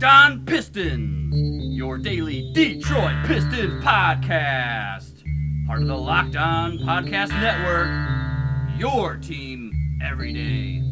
Locked On Pistons, your daily Detroit Pistons podcast. Part of the Locked On Podcast Network, your team every day.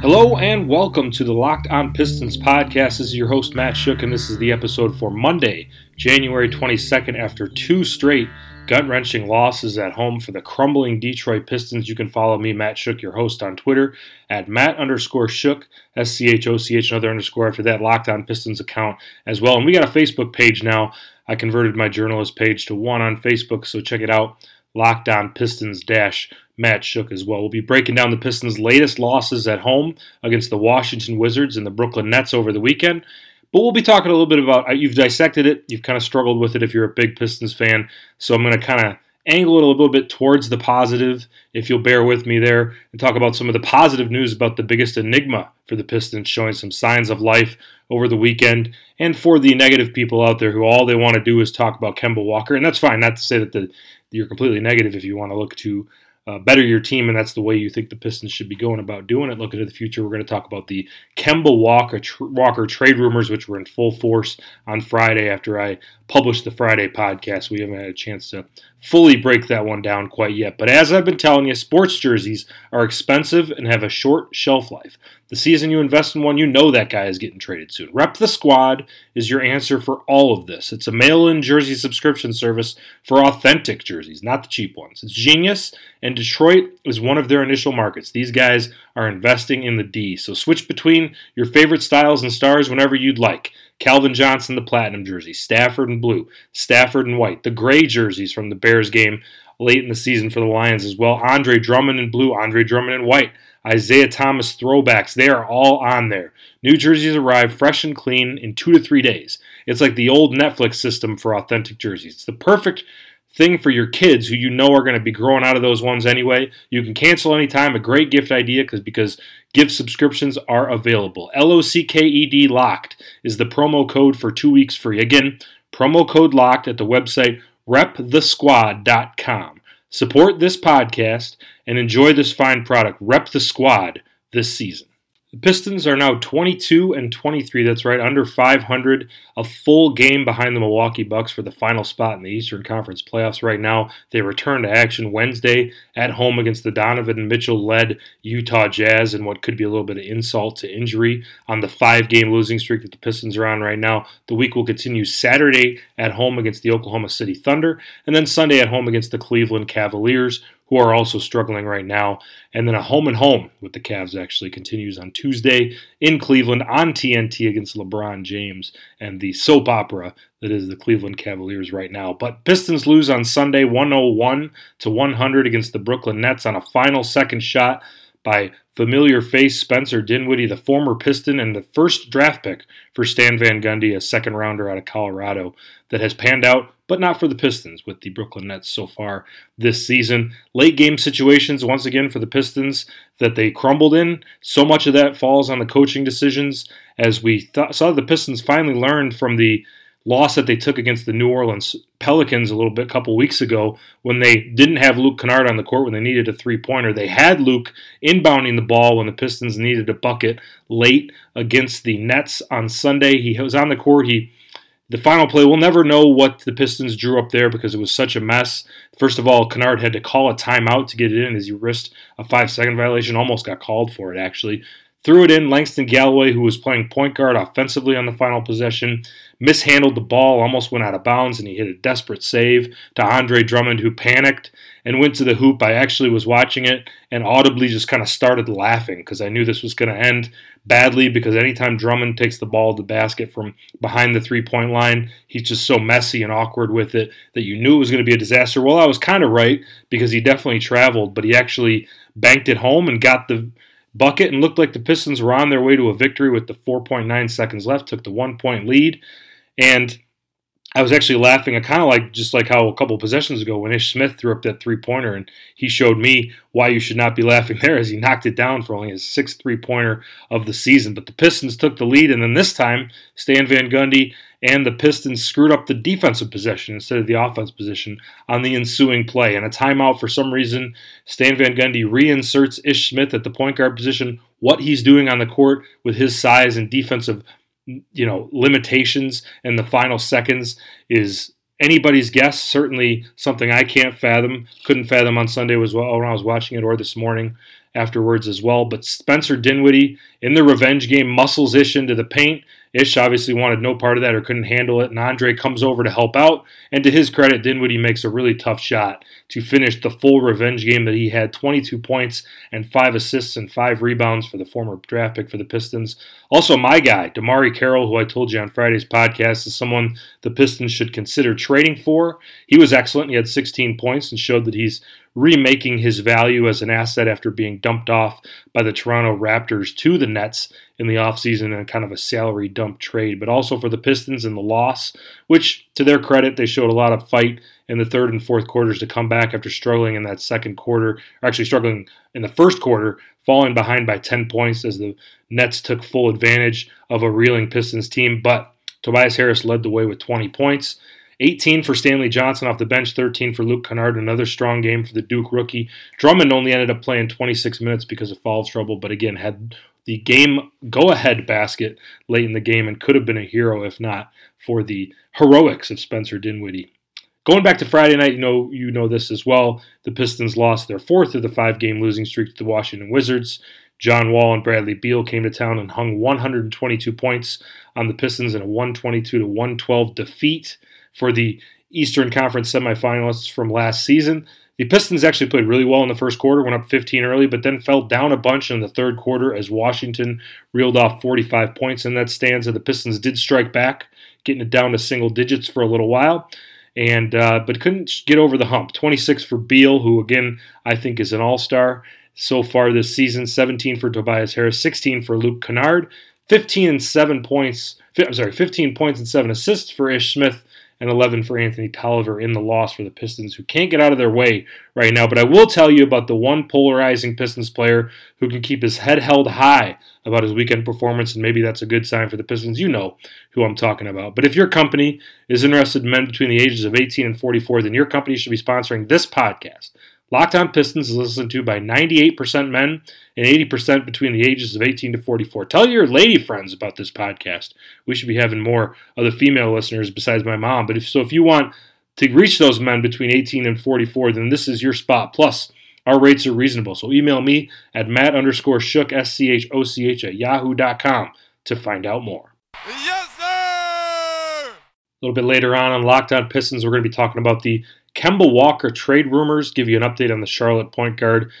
Hello and welcome to the Locked On Pistons podcast. This is your host, Matt Schoch, and this is the episode for Monday, January 22nd, after two straight gut wrenching losses at home for the crumbling Detroit Pistons. You can follow me, Matt Schoch, your host on Twitter at Matt underscore Schoch, S C H O C H, another underscore after that Locked On Pistons account as well. And we got a Facebook page now. I converted my journalist page to one on Facebook, so check it out. Locked On Pistons dash Matt Schoch as well. We'll be breaking down the Pistons' latest losses at home against the Washington Wizards and the Brooklyn Nets over the weekend. But we'll be talking a little bit about uh, you've dissected it, you've kind of struggled with it if you're a big Pistons fan. So I'm going to kind of angle it a little bit towards the positive, if you'll bear with me there, and talk about some of the positive news about the biggest enigma for the Pistons showing some signs of life over the weekend, and for the negative people out there who all they want to do is talk about Kemba Walker. And that's fine, not to say that the, you're completely negative if you want to look to uh, better your team, and that's the way you think the Pistons should be going about doing it. Looking to the future, we're going to talk about the Kemba Walker, tr- Walker trade rumors, which were in full force on Friday after I published the Friday podcast. We haven't had a chance to fully break that one down quite yet. But as I've been telling you, sports jerseys are expensive and have a short shelf life. The season you invest in one, you know that guy is getting traded soon. Rep the Squad is your answer for all of this. It's a mail in jersey subscription service for authentic jerseys, not the cheap ones. It's genius, and Detroit is one of their initial markets. These guys are investing in the D. So switch between your favorite styles and stars whenever you'd like. Calvin Johnson, the platinum jersey, Stafford in blue, Stafford in white, the gray jerseys from the Bears game late in the season for the Lions as well. Andre Drummond in blue, Andre Drummond in white. Isaiah Thomas throwbacks, they are all on there. New jerseys arrive fresh and clean in two to three days. It's like the old Netflix system for authentic jerseys. It's the perfect thing for your kids who you know are going to be growing out of those ones anyway. You can cancel anytime. A great gift idea because because gift subscriptions are available. L O C K E D locked is the promo code for two weeks free. Again, promo code locked at the website repthesquad.com. Support this podcast and enjoy this fine product. Rep the squad this season. The Pistons are now 22 and 23. That's right, under 500, a full game behind the Milwaukee Bucks for the final spot in the Eastern Conference playoffs. Right now, they return to action Wednesday at home against the Donovan Mitchell-led Utah Jazz, and what could be a little bit of insult to injury on the five-game losing streak that the Pistons are on right now. The week will continue Saturday at home against the Oklahoma City Thunder, and then Sunday at home against the Cleveland Cavaliers who are also struggling right now. And then a home and home with the Cavs actually continues on Tuesday in Cleveland on TNT against LeBron James and the soap opera that is the Cleveland Cavaliers right now. But Pistons lose on Sunday 101 to 100 against the Brooklyn Nets on a final second shot by familiar face Spencer Dinwiddie, the former Piston and the first draft pick for Stan Van Gundy, a second rounder out of Colorado that has panned out but not for the Pistons with the Brooklyn Nets so far this season. Late game situations, once again, for the Pistons that they crumbled in. So much of that falls on the coaching decisions as we th- saw the Pistons finally learned from the loss that they took against the New Orleans Pelicans a little bit, a couple weeks ago, when they didn't have Luke Kennard on the court when they needed a three pointer. They had Luke inbounding the ball when the Pistons needed a bucket late against the Nets on Sunday. He was on the court. He the final play, we'll never know what the Pistons drew up there because it was such a mess. First of all, Kennard had to call a timeout to get it in as he risked a five second violation, almost got called for it actually. Threw it in. Langston Galloway, who was playing point guard offensively on the final possession, mishandled the ball, almost went out of bounds, and he hit a desperate save to Andre Drummond, who panicked and went to the hoop. I actually was watching it and audibly just kind of started laughing because I knew this was going to end badly because anytime Drummond takes the ball to the basket from behind the three point line, he's just so messy and awkward with it that you knew it was going to be a disaster. Well, I was kind of right because he definitely traveled, but he actually banked it home and got the bucket and looked like the Pistons were on their way to a victory with the 4.9 seconds left, took the one point lead. And I was actually laughing. I kind of like just like how a couple possessions ago when Ish Smith threw up that three pointer, and he showed me why you should not be laughing there as he knocked it down for only his sixth three pointer of the season. But the Pistons took the lead, and then this time Stan Van Gundy and the Pistons screwed up the defensive possession instead of the offense position on the ensuing play. And a timeout for some reason, Stan Van Gundy reinserts Ish Smith at the point guard position. What he's doing on the court with his size and defensive you know limitations in the final seconds is anybody's guess. Certainly something I can't fathom. Couldn't fathom on Sunday as well when I was watching it, or this morning afterwards as well. But Spencer Dinwiddie in the revenge game muscles Ish into the paint. Ish obviously wanted no part of that or couldn't handle it, and Andre comes over to help out. And to his credit, Dinwiddie makes a really tough shot to finish the full revenge game that he had 22 points and five assists and five rebounds for the former draft pick for the Pistons. Also, my guy, DeMarre Carroll, who I told you on Friday's podcast, is someone the Pistons should consider trading for. He was excellent. He had 16 points and showed that he's remaking his value as an asset after being dumped off by the Toronto Raptors to the Nets in the offseason and kind of a salary dump trade, but also for the Pistons and the loss, which to their credit, they showed a lot of fight in the third and fourth quarters to come back after struggling in that second quarter, or actually struggling in the first quarter, falling behind by 10 points as the Nets took full advantage of a reeling Pistons team. But Tobias Harris led the way with 20 points. 18 for Stanley Johnson off the bench, 13 for Luke Kennard. Another strong game for the Duke rookie. Drummond only ended up playing 26 minutes because of foul trouble, but again had the game go ahead basket late in the game and could have been a hero if not for the heroics of Spencer Dinwiddie. Going back to Friday night, you know you know this as well. The Pistons lost their fourth of the five game losing streak to the Washington Wizards. John Wall and Bradley Beal came to town and hung 122 points on the Pistons in a 122 to 112 defeat for the Eastern Conference semifinalists from last season. The Pistons actually played really well in the first quarter, went up 15 early, but then fell down a bunch in the third quarter as Washington reeled off 45 points in that stanza. The Pistons did strike back, getting it down to single digits for a little while, and uh, but couldn't get over the hump. 26 for Beal, who again I think is an all-star so far this season. 17 for Tobias Harris, 16 for Luke Kennard, 15 and seven points. I'm sorry, 15 points and seven assists for Ish Smith and 11 for Anthony Tolliver in the loss for the Pistons, who can't get out of their way right now. But I will tell you about the one polarizing Pistons player who can keep his head held high about his weekend performance, and maybe that's a good sign for the Pistons. You know who I'm talking about. But if your company is interested in men between the ages of 18 and 44, then your company should be sponsoring this podcast. Locked On Pistons is listened to by 98% men and 80% between the ages of 18 to 44. Tell your lady friends about this podcast. We should be having more of the female listeners besides my mom. But if so, if you want to reach those men between 18 and 44, then this is your spot. Plus, our rates are reasonable. So email me at matt underscore schoch, S C H O C H, at yahoo.com to find out more. Yes, sir! A little bit later on on Locked On Pistons, we're going to be talking about the Kemba Walker trade rumors, give you an update on the Charlotte point guard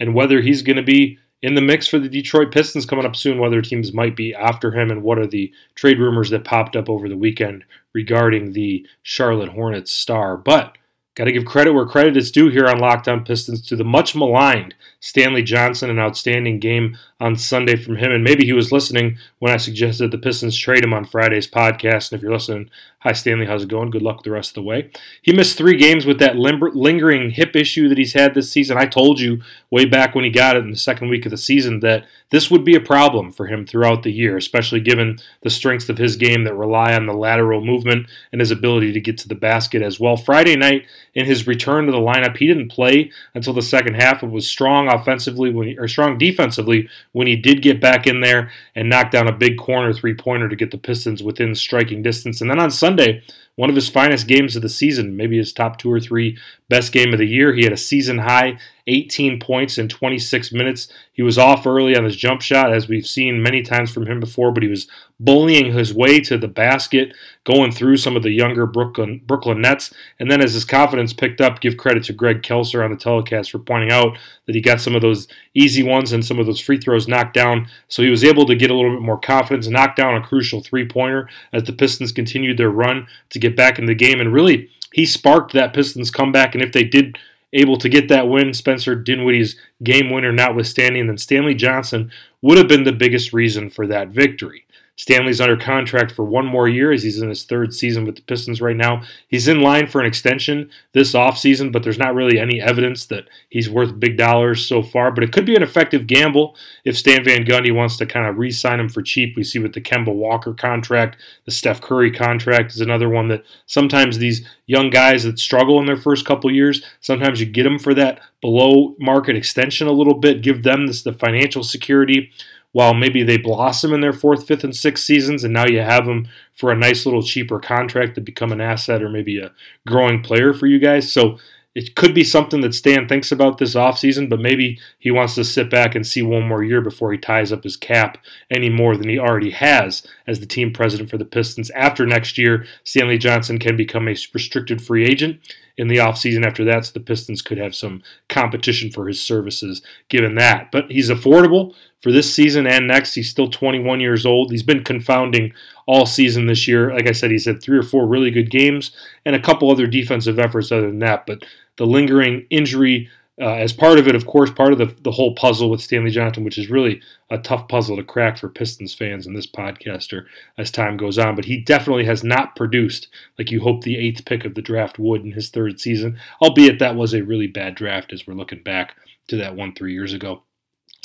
and whether he's going to be in the mix for the Detroit Pistons coming up soon, whether teams might be after him, and what are the trade rumors that popped up over the weekend regarding the Charlotte Hornets star. But Got to give credit where credit is due here on Locked On Pistons to the much maligned Stanley Johnson, an outstanding game on Sunday from him. And maybe he was listening when I suggested the Pistons trade him on Friday's podcast. And if you're listening, hi Stanley, how's it going? Good luck the rest of the way. He missed three games with that lingering hip issue that he's had this season. I told you way back when he got it in the second week of the season that this would be a problem for him throughout the year, especially given the strengths of his game that rely on the lateral movement and his ability to get to the basket as well. Friday night, in his return to the lineup, he didn't play until the second half. It was strong offensively when he, or strong defensively when he did get back in there and knock down a big corner three pointer to get the Pistons within striking distance. And then on Sunday, one of his finest games of the season, maybe his top two or three best game of the year. He had a season high 18 points in 26 minutes. He was off early on his jump shot, as we've seen many times from him before, but he was bullying his way to the basket, going through some of the younger Brooklyn Brooklyn Nets. And then as his confidence picked up, give credit to Greg Kelser on the telecast for pointing out that he got some of those easy ones and some of those free throws knocked down. So he was able to get a little bit more confidence, knock down a crucial three pointer as the Pistons continued their run to get back in the game. And really, he sparked that Pistons comeback. And if they did able to get that win, Spencer Dinwiddie's game winner notwithstanding, then Stanley Johnson would have been the biggest reason for that victory. Stanley's under contract for one more year as he's in his third season with the Pistons right now. He's in line for an extension this offseason, but there's not really any evidence that he's worth big dollars so far. But it could be an effective gamble if Stan Van Gundy wants to kind of re sign him for cheap. We see with the Kemba Walker contract, the Steph Curry contract is another one that sometimes these young guys that struggle in their first couple years, sometimes you get them for that below market extension a little bit, give them this, the financial security while maybe they blossom in their fourth, fifth, and sixth seasons, and now you have them for a nice little cheaper contract to become an asset or maybe a growing player for you guys. So it could be something that Stan thinks about this offseason, but maybe he wants to sit back and see one more year before he ties up his cap any more than he already has as the team president for the Pistons. After next year, Stanley Johnson can become a restricted free agent in the offseason after that, so the Pistons could have some competition for his services given that. But he's affordable for this season and next. He's still 21 years old. He's been confounding all season this year. Like I said, he's had three or four really good games and a couple other defensive efforts other than that. But the lingering injury uh, as part of it, of course, part of the, the whole puzzle with Stanley Johnson, which is really a tough puzzle to crack for Pistons fans and this podcaster as time goes on. But he definitely has not produced like you hoped the eighth pick of the draft would in his third season, albeit that was a really bad draft as we're looking back to that one three years ago.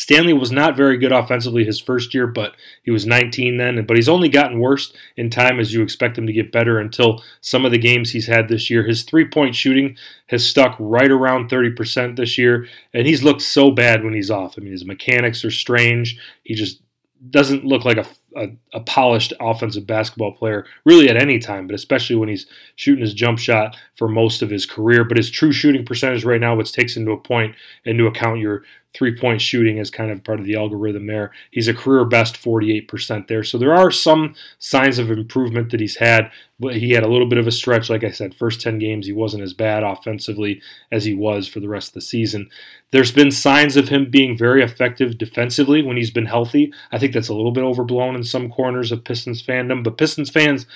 Stanley was not very good offensively his first year, but he was 19 then. But he's only gotten worse in time as you expect him to get better until some of the games he's had this year. His three point shooting has stuck right around 30% this year, and he's looked so bad when he's off. I mean, his mechanics are strange. He just doesn't look like a, a, a, polished offensive basketball player really at any time, but especially when he's shooting his jump shot for most of his career. But his true shooting percentage right now, which takes into a point into account your three point shooting as kind of part of the algorithm there. He's a career best 48% there. So there are some signs of improvement that he's had. But he had a little bit of a stretch, like I said, first 10 games, he wasn't as bad offensively as he was for the rest of the season. There's been signs of him being very effective defensively when he's been healthy. I think that's a little bit overblown in some corners of Pistons fandom, but Pistons fans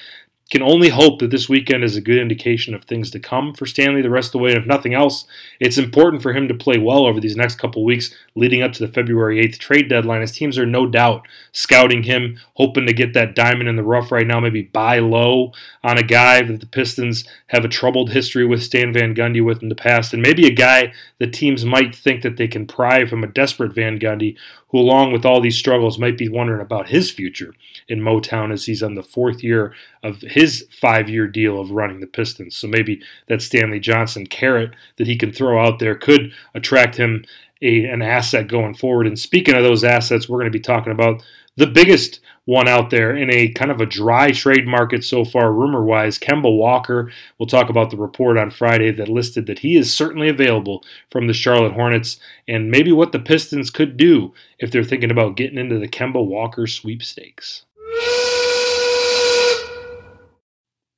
can only hope that this weekend is a good indication of things to come for Stanley the rest of the way. And if nothing else, it's important for him to play well over these next couple weeks leading up to the February 8th trade deadline. His teams are no doubt scouting him, hoping to get that diamond in the rough right now, maybe buy low on a guy that the Pistons have a troubled history with Stan Van Gundy with in the past, and maybe a guy that teams might think that they can pry from a desperate Van Gundy who, along with all these struggles, might be wondering about his future in Motown as he's on the fourth year of his five year deal of running the Pistons. So maybe that Stanley Johnson carrot that he can throw out there could attract him a, an asset going forward. And speaking of those assets, we're going to be talking about the biggest one out there in a kind of a dry trade market so far, rumor wise. Kemba Walker, we'll talk about the report on Friday that listed that he is certainly available from the Charlotte Hornets and maybe what the Pistons could do if they're thinking about getting into the Kemba Walker sweepstakes.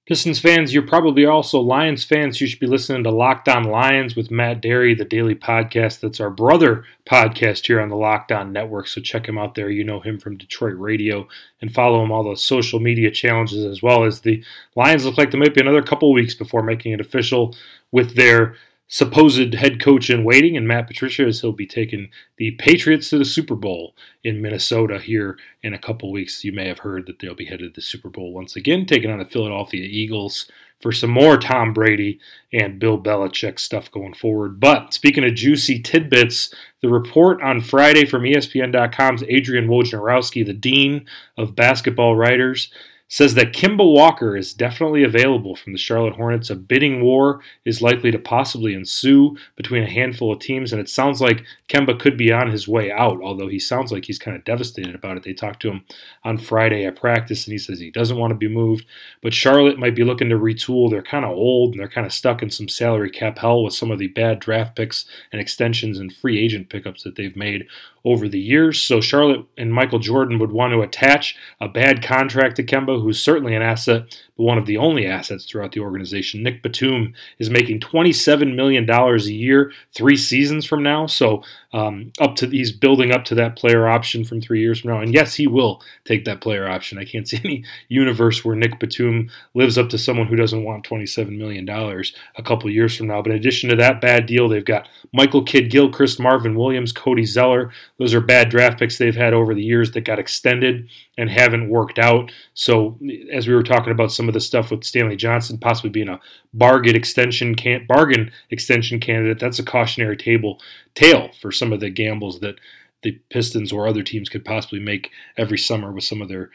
Pistons fans, you're probably also Lions fans. You should be listening to Locked On Lions with Matt Dery, the daily podcast that's our brother podcast here on the Locked On Network. So check him out there. You know him from Detroit Radio and follow him all the social media challenges as well as the Lions look like there might be another couple weeks before making it official with their supposed head coach in waiting, and Matt Patricia, as he'll be taking the Patriots to the Super Bowl in Minnesota here in a couple weeks. You may have heard that they'll be headed to the Super Bowl once again, taking on the Philadelphia Eagles for some more Tom Brady and Bill Belichick stuff going forward. But speaking of juicy tidbits, the report on Friday from ESPN.com's Adrian Wojnarowski, the dean of basketball writers, says that Kemba Walker is definitely available from the Charlotte Hornets. A bidding war is likely to possibly ensue between a handful of teams, and it sounds like Kemba could be on his way out, although he sounds like he's kind of devastated about it. They talked to him on Friday at practice, and he says he doesn't want to be moved. But Charlotte might be looking to retool. They're kind of old, and they're kind of stuck in some salary cap hell with some of the bad draft picks and extensions and free agent pickups that they've made over the years. So Charlotte and Michael Jordan would want to attach a bad contract to Kemba, who's certainly an asset, but one of the only assets throughout the organization. Nick Batum is making $27 million a year, three seasons from now. So um, up to he's building up to that player option from three years from now. And yes, he will take that player option. I can't see any universe where Nick Batum lives up to someone who doesn't want $27 million a couple years from now. But in addition to that bad deal, they've got Michael Kidd Gilchrist, Marvin Williams, Cody Zeller. Those are bad draft picks they've had over the years that got extended and haven't worked out. So, as we were talking about some of the stuff with Stanley Johnson possibly being a bargain extension can bargain extension candidate, that's a cautionary table tale for some of the gambles that the Pistons or other teams could possibly make every summer with some of their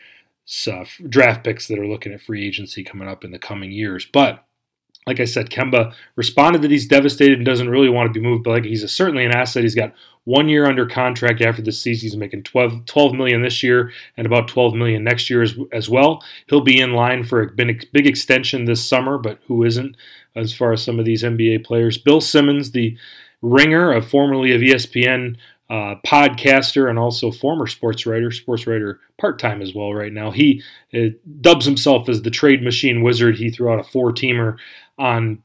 draft picks that are looking at free agency coming up in the coming years. But like I said, Kemba responded that he's devastated and doesn't really want to be moved, but like he's a, certainly an asset. He's got one year under contract after the season. He's making 12, 12 million this year and about 12 million next year as, as well. He'll be in line for a big extension this summer, but who isn't as far as some of these NBA players? Bill Simmons, the ringer of formerly of ESPN uh, podcaster and also former sports writer, sports writer part time as well right now. He uh, dubs himself as the trade machine wizard. He threw out a four teamer on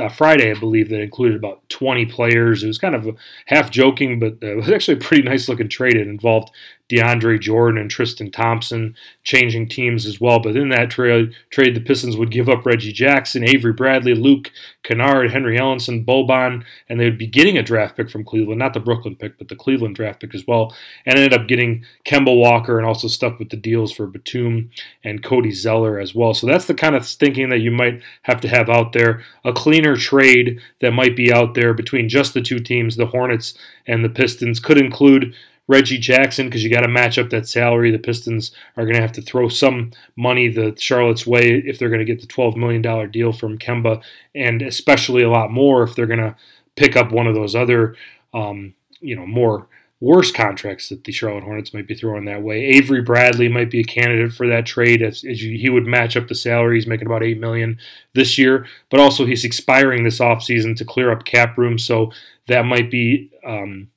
uh, Friday, I believe, that included about 20 players. It was kind of half joking, but uh, it was actually a pretty nice looking trade. It involved DeAndre Jordan and Tristan Thompson changing teams as well. But in that trade, trade the Pistons would give up Reggie Jackson, Avery Bradley, Luke Kennard, Henry Ellenson, Boban, and they would be getting a draft pick from Cleveland, not the Brooklyn pick, but the Cleveland draft pick as well. And ended up getting Kemba Walker and also stuck with the deals for Batum and Cody Zeller as well. So that's the kind of thinking that you might have to have out there. A cleaner trade that might be out there between just the two teams, the Hornets and the Pistons, could include Reggie Jackson because you got to match up that salary. The Pistons are going to have to throw some money the Charlotte's way if they're going to get the $12 million deal from Kemba, and especially a lot more if they're going to pick up one of those other, um, you know, more worse contracts that the Charlotte Hornets might be throwing that way. Avery Bradley might be a candidate for that trade as, as you, he would match up the salary. He's making about eight million this year, but also he's expiring this offseason to clear up cap room, so that might be um,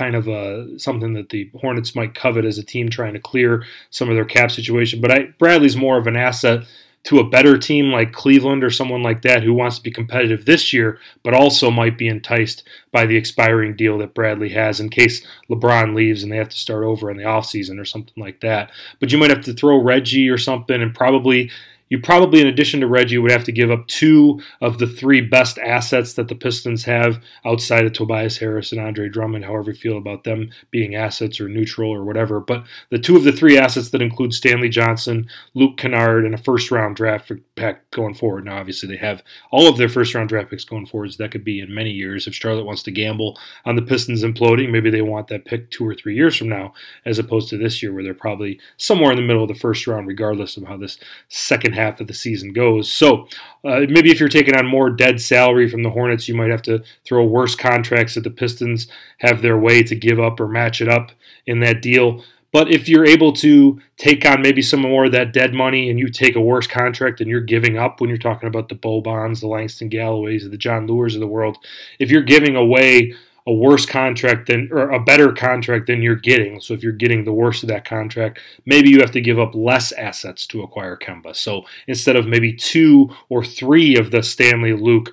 kind of uh, something that the Hornets might covet as a team trying to clear some of their cap situation. But I, Bradley's more of an asset to a better team like Cleveland or someone like that who wants to be competitive this year, but also might be enticed by the expiring deal that Bradley has in case LeBron leaves and they have to start over in the offseason or something like that. But you might have to throw Reggie or something and probably you probably, in addition to Reggie, would have to give up two of the three best assets that the Pistons have outside of Tobias Harris and Andre Drummond, however you feel about them being assets or neutral or whatever. But the two of the three assets that include Stanley Johnson, Luke Kennard, and a first round draft pick going forward. Now, obviously, they have all of their first round draft picks going forward, so that could be in many years. If Charlotte wants to gamble on the Pistons imploding, maybe they want that pick two or three years from now, as opposed to this year where they're probably somewhere in the middle of the first round, regardless of how this second half of the season goes. So uh, maybe if you're taking on more dead salary from the Hornets, you might have to throw worse contracts that the Pistons have their way to give up or match it up in that deal. But if you're able to take on maybe some more of that dead money and you take a worse contract than you're giving up when you're talking about the Bobans, the Langston Galloways, the Jon Leuers of the world, if you're giving away a worse contract than or a better contract than you're getting. So if you're getting the worst of that contract, maybe you have to give up less assets to acquire Kemba. So instead of maybe two or three of the Stanley Luke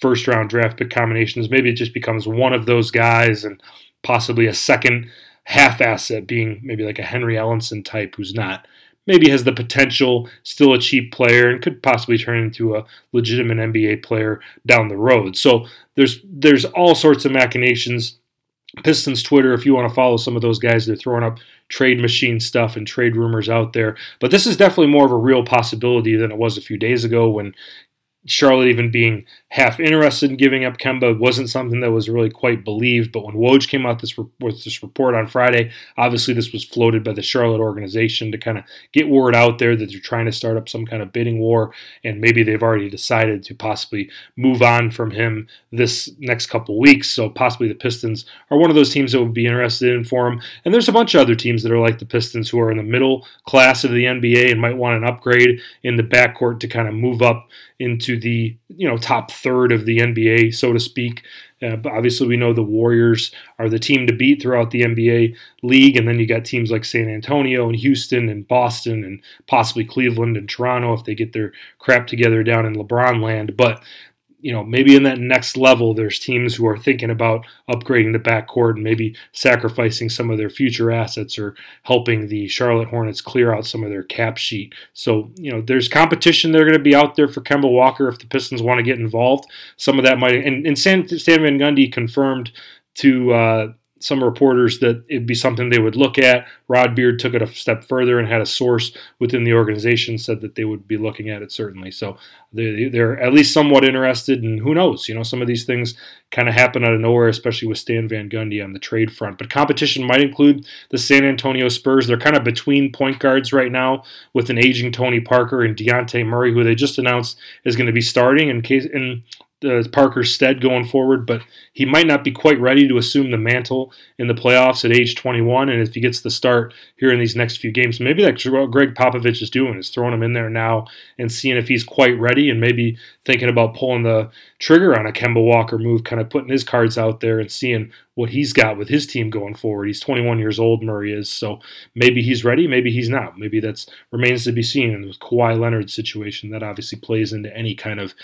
first round draft pick combinations, maybe it just becomes one of those guys and possibly a second half asset being maybe like a Henry Ellenson type who's not maybe has the potential, still a cheap player, and could possibly turn into a legitimate NBA player down the road. So there's there's all sorts of machinations. Pistons Twitter, if you want to follow some of those guys, they're throwing up trade machine stuff and trade rumors out there. But this is definitely more of a real possibility than it was a few days ago when Charlotte even being half interested in giving up Kemba wasn't something that was really quite believed. But when Woj came out this with this report on Friday, obviously this was floated by the Charlotte organization to kind of get word out there that they're trying to start up some kind of bidding war, and maybe they've already decided to possibly move on from him this next couple weeks. So possibly the Pistons are one of those teams that would be interested in for him. And there's a bunch of other teams that are like the Pistons who are in the middle class of the NBA and might want an upgrade in the backcourt to kind of move up into the you know top third of the NBA, so to speak. Uh, obviously, we know the Warriors are the team to beat throughout the NBA league, and then you got teams like San Antonio and Houston and Boston and possibly Cleveland and Toronto if they get their crap together down in LeBron land. But you know, maybe in that next level, there's teams who are thinking about upgrading the backcourt and maybe sacrificing some of their future assets or helping the Charlotte Hornets clear out some of their cap sheet. So, you know, there's competition They're going to be out there for Kemba Walker if the Pistons want to get involved. Some of that might, and, and Stan, Stan Van Gundy confirmed to uh, some reporters that it'd be something they would look at. Rod Beard took it a step further and had a source within the organization said that they would be looking at it certainly. So they, they're at least somewhat interested, and who knows? You know, some of these things kind of happen out of nowhere, especially with Stan Van Gundy on the trade front. But competition might include the San Antonio Spurs. They're kind of between point guards right now with an aging Tony Parker and Dejounte Murray, who they just announced is going to be starting in case in uh, Parker's stead going forward, but he might not be quite ready to assume the mantle in the playoffs at age 21. And if he gets the start here in these next few games, maybe that's what Gregg Popovich is doing is throwing him in there now and seeing if he's quite ready, and maybe thinking about pulling the trigger on a Kemba Walker move, kind of putting his cards out there and seeing what he's got with his team going forward. He's 21 years old, Murray is, so maybe he's ready, maybe he's not. Maybe that's remains to be seen. And with Kawhi Leonard's situation, that obviously plays into any kind of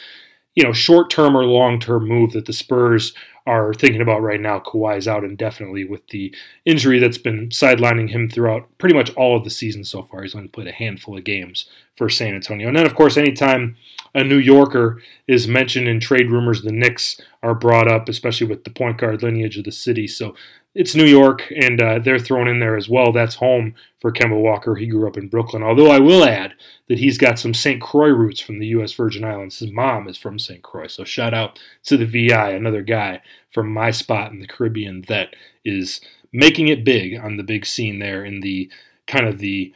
you know, short term or long term move that the Spurs are thinking about right now. Kawhi's out indefinitely with the injury that's been sidelining him throughout pretty much all of the season so far. He's only played a handful of games for San Antonio. And then, of course, anytime a New Yorker is mentioned in trade rumors, the Knicks are brought up, especially with the point guard lineage of the city. So it's New York, and uh, they're thrown in there as well. That's home for Kemba Walker. He grew up in Brooklyn. Although I will add that he's got some St. Croix roots from the U.S. Virgin Islands. His mom is from St. Croix. So shout out to the VI, another guy from my spot in the Caribbean that is making it big on the big scene there in the kind of the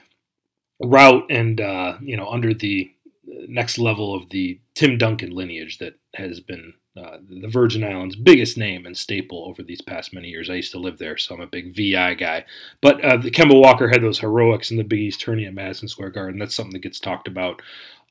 route and uh, you know under the next level of the Tim Duncan lineage that has been uh, the Virgin Islands' biggest name and staple over these past many years. I used to live there, so I'm a big VI guy. But uh, the Kemba Walker had those heroics in the Big East tourney at Madison Square Garden. That's something that gets talked about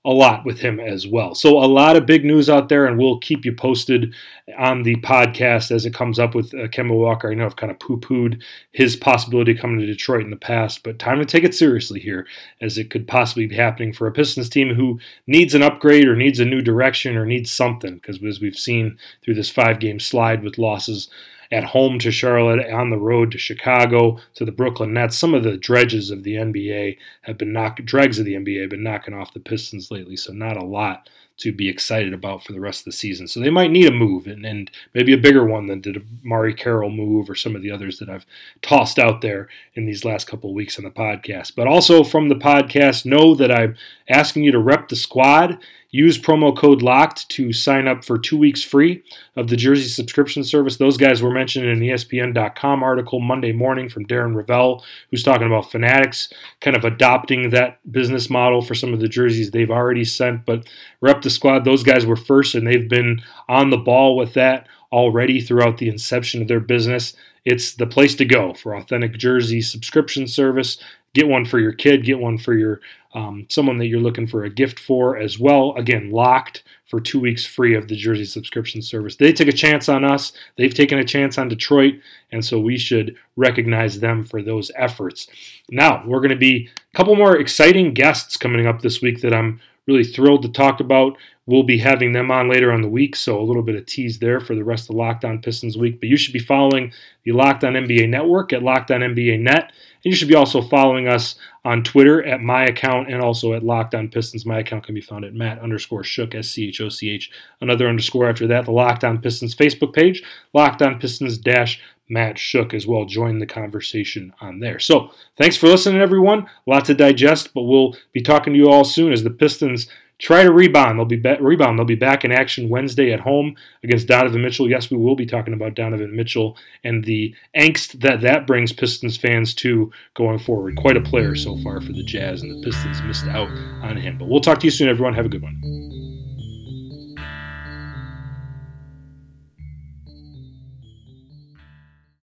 a lot with him as well. So a lot of big news out there, and we'll keep you posted on the podcast as it comes up with uh, Kemba Walker. I know I've kind of poo-pooed his possibility coming to Detroit in the past, but time to take it seriously here, as it could possibly be happening for a Pistons team who needs an upgrade or needs a new direction or needs something. Because as we've seen through this five-game slide with losses at home to Charlotte, on the road to Chicago, to the Brooklyn Nets. Some of the dredges of the NBA have been knocking, dregs of the NBA have been knocking off the Pistons lately, so not a lot to be excited about for the rest of the season. So they might need a move and, and maybe a bigger one than did a Mari Carroll move or some of the others that I've tossed out there in these last couple of weeks on the podcast. But also from the podcast, know that I'm asking you to rep the squad Use promo code LOCKED to sign up for two weeks free of the Jersey subscription service. Those guys were mentioned in an ESPN.com article Monday morning from Darren Rovell, who's talking about Fanatics kind of adopting that business model for some of the jerseys they've already sent. But Rep the Squad, those guys were first, and they've been on the ball with that already throughout the inception of their business. It's the place to go for authentic jersey subscription service. Get one for your kid, get one for your um, someone that you're looking for a gift for as well. Again, locked for two weeks free of the Jersey subscription service. They took a chance on us. They've taken a chance on Detroit, and so we should recognize them for those efforts. Now, we're going to be a couple more exciting guests coming up this week that I'm really thrilled to talk about. We'll be having them on later on the week, so a little bit of tease there for the rest of Locked On Pistons week. But you should be following the Locked On NBA Network at Locked On NBA Net, and you should be also following us on Twitter at my account and also at Locked On Pistons. My account can be found at Matt underscore Schoch S C H O C H. Another underscore after that. The Locked On Pistons Facebook page, Locked On Pistons dash Matt Schoch as well. Join the conversation on there. So thanks for listening, everyone. A lot to digest, but we'll be talking to you all soon as the Pistons try to rebound. They'll be ba- rebound. They'll be back in action Wednesday at home against Donovan Mitchell. Yes, we will be talking about Donovan Mitchell and the angst that that brings Pistons fans to going forward. Quite a player so far for the Jazz, and the Pistons missed out on him. But we'll talk to you soon, everyone. Have a good one.